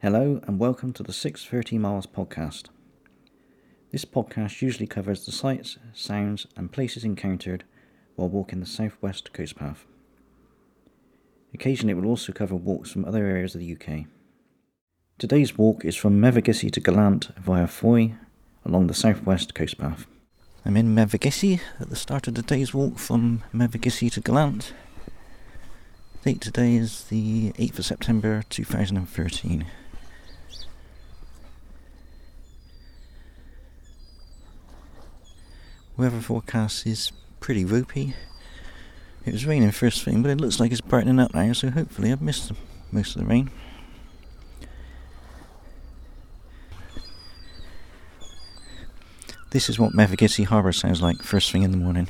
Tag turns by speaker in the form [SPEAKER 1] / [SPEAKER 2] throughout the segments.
[SPEAKER 1] Hello and welcome to the 630 Miles podcast. This podcast usually covers the sights, sounds, and places encountered while walking the southwest coast path. Occasionally, it will also cover walks from other areas of the UK. Today's walk is from Mevagissey to Golant via Fowey along the southwest coast path. I'm in Mevagissey at the start of today's walk from Mevagissey to Golant. Date today is the 8th of September 2013. Weather forecast is pretty ropey. It was raining first thing, but it looks like it's brightening up now, so hopefully I've missed most of the rain. This is what Mevagissey Harbour sounds like first thing in the morning.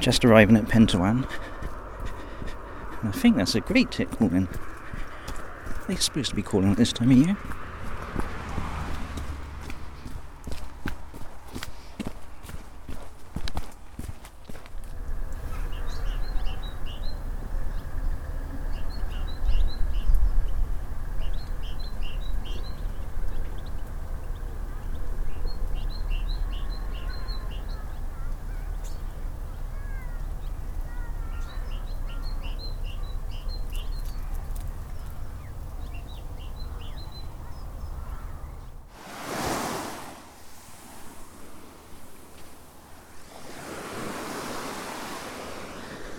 [SPEAKER 1] Just arriving at Pentewan. I think that's a great tip calling. They're supposed to be calling at this time of year.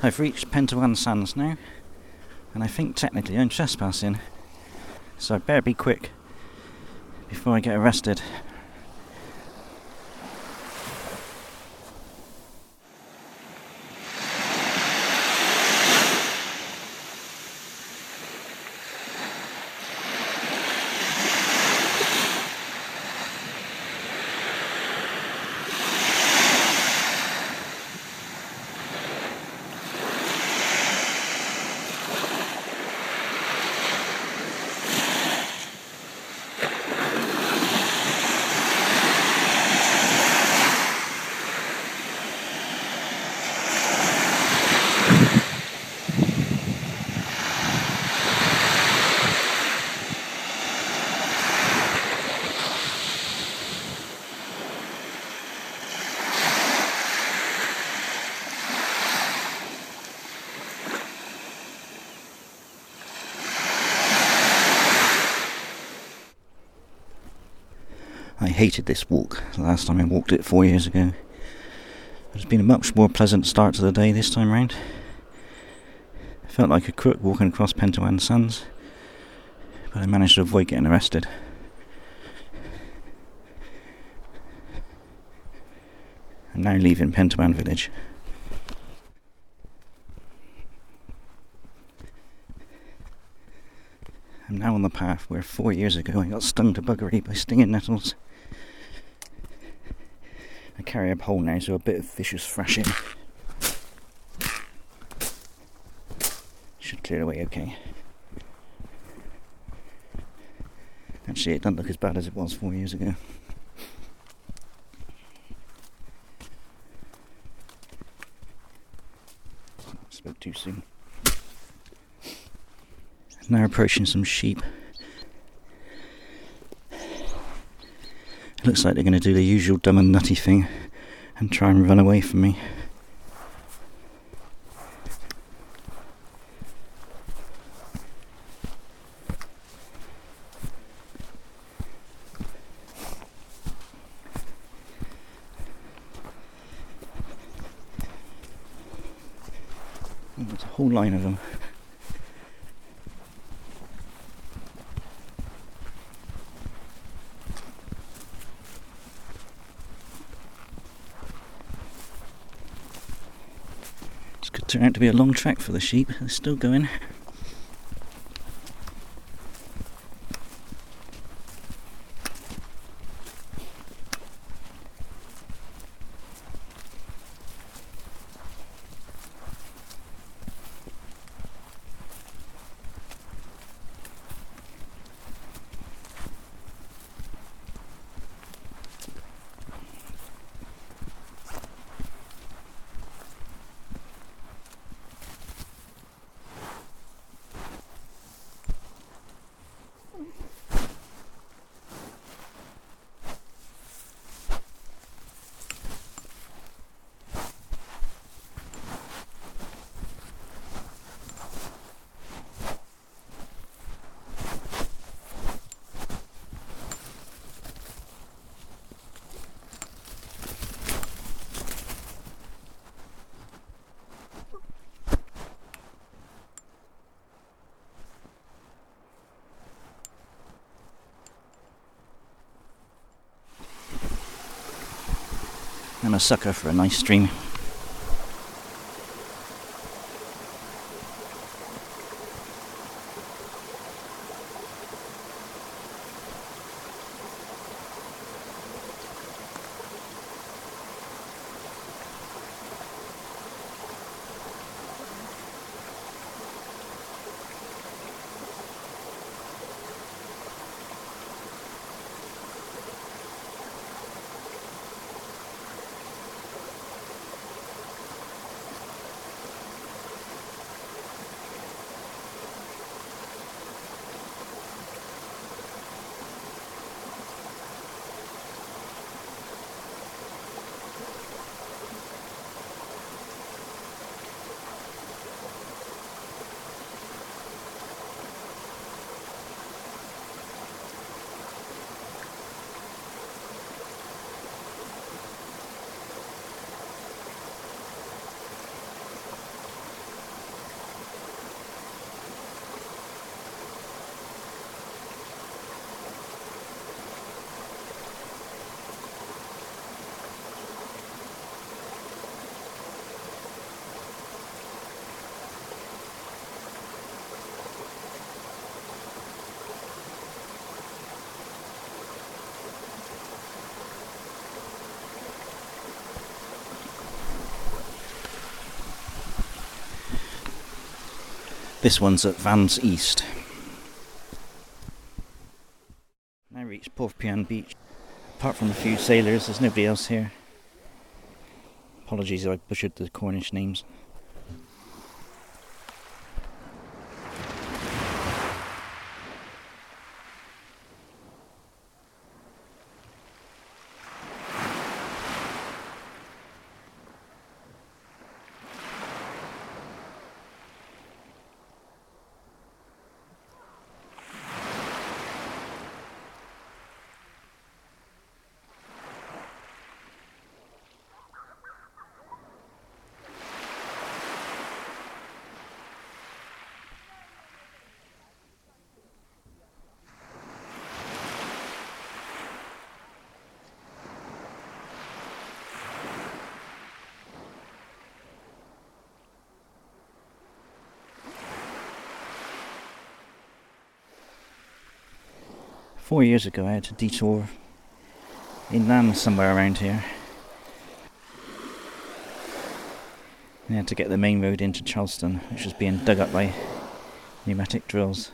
[SPEAKER 1] I've reached Pentewan Sands now, and I think technically I'm trespassing, so I better be quick before I get arrested. hated this walk the last time I walked it four years ago. But it's been a much more pleasant start to the day this time round. I felt like a crook walking across Pentewan Sands, but I managed to avoid getting arrested. I'm now leaving Pentewan Village. I'm now on the path where four years ago I got stung to buggery by stinging nettles. Carry a pole now, so a bit of vicious thrashing should clear away okay. Actually, it doesn't look as bad as it was four years ago. Spoke too soon. Now approaching some sheep. It looks like they're going to do the usual dumb and nutty thing and try and run away from me. There's a whole line of them. Could turn out to be a long track for the sheep. They're still going. I'm a sucker for a nice stream. This one's at Vans East. Now reached Porthpean Beach. Apart from a few sailors, there's nobody else here. Apologies if I butchered the Cornish names. Four years ago, I had to detour inland somewhere around here. I had to get the main road into Charlestown, which was being dug up by pneumatic drills.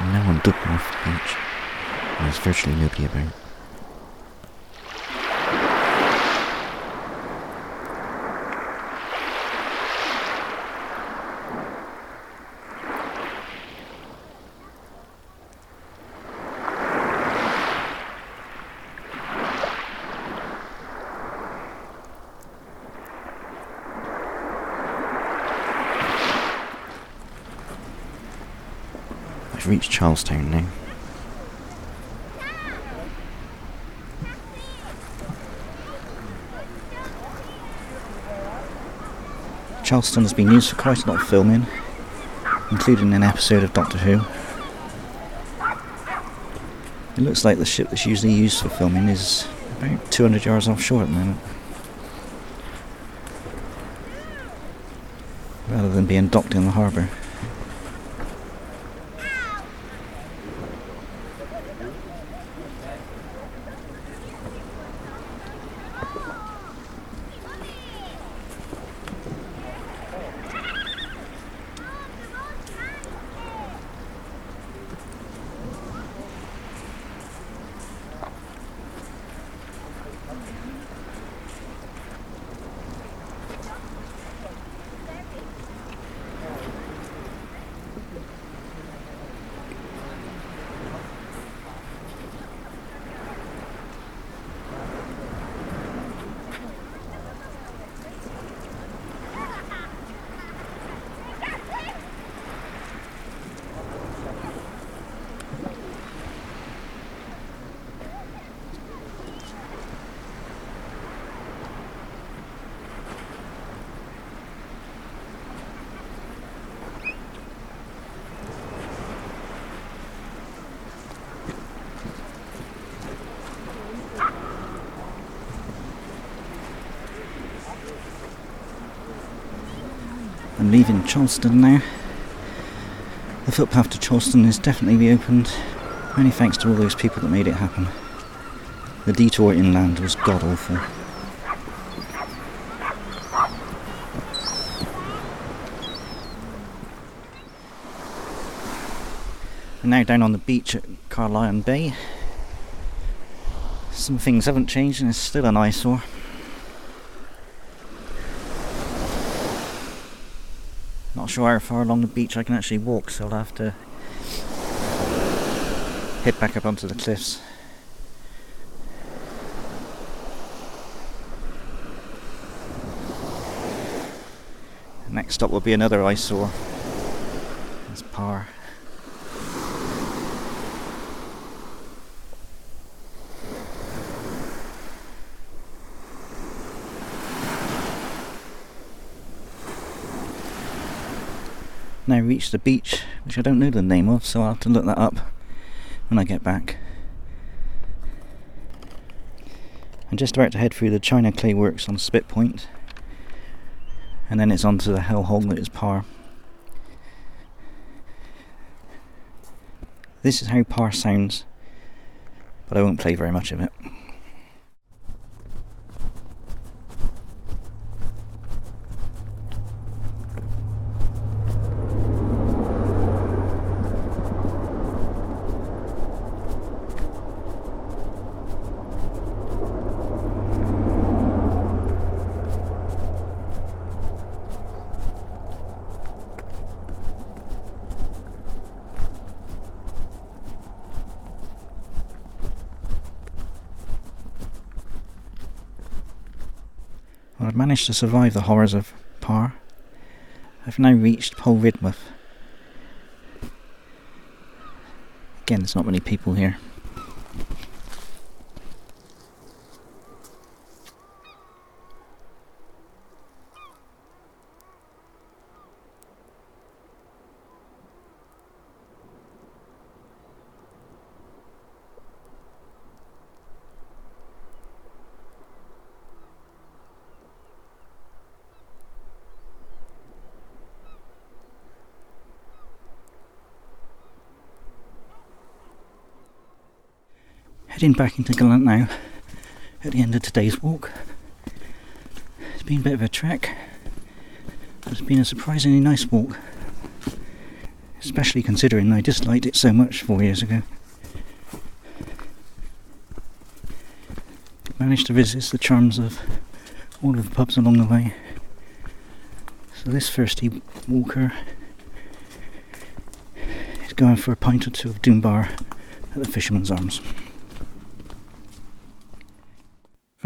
[SPEAKER 1] Now on Duporth Beach. There's virtually nobody about. I've reached Charlestown now. Charlestown has been used for quite a lot of filming, including an episode of Doctor Who. It looks like the ship that's usually used for filming is about 200 yards offshore at the moment. Rather than being docked in the harbour. Leaving Charlestown now. The footpath to Charlestown is definitely reopened, only thanks to all those people that made it happen. The detour inland was god awful. Now down on the beach at Carlyon Bay. Some things haven't changed and it's still an eyesore. Not sure how far along the beach I can actually walk, so I'll have to head back up onto the cliffs. Next stop will be another eyesore. That's Par. Now reached the beach, which I don't know the name of, so I'll have to look that up when I get back. I'm just about to head through the China Clay Works on Spit Point, and then it's on to the hellhole that is Par. This is how Par sounds, but I won't play very much of it. I've managed to survive the horrors of Par. I've now reached Polridmouth. Again, there's not many people here. Heading back into Golant now at the end of today's walk. It's been a bit of a trek. It's been a surprisingly nice walk, especially considering I disliked it so much four years ago. Managed to visit the charms of all of the pubs along the way. So this thirsty walker is going for a pint or two of Doombar at the Fisherman's Arms.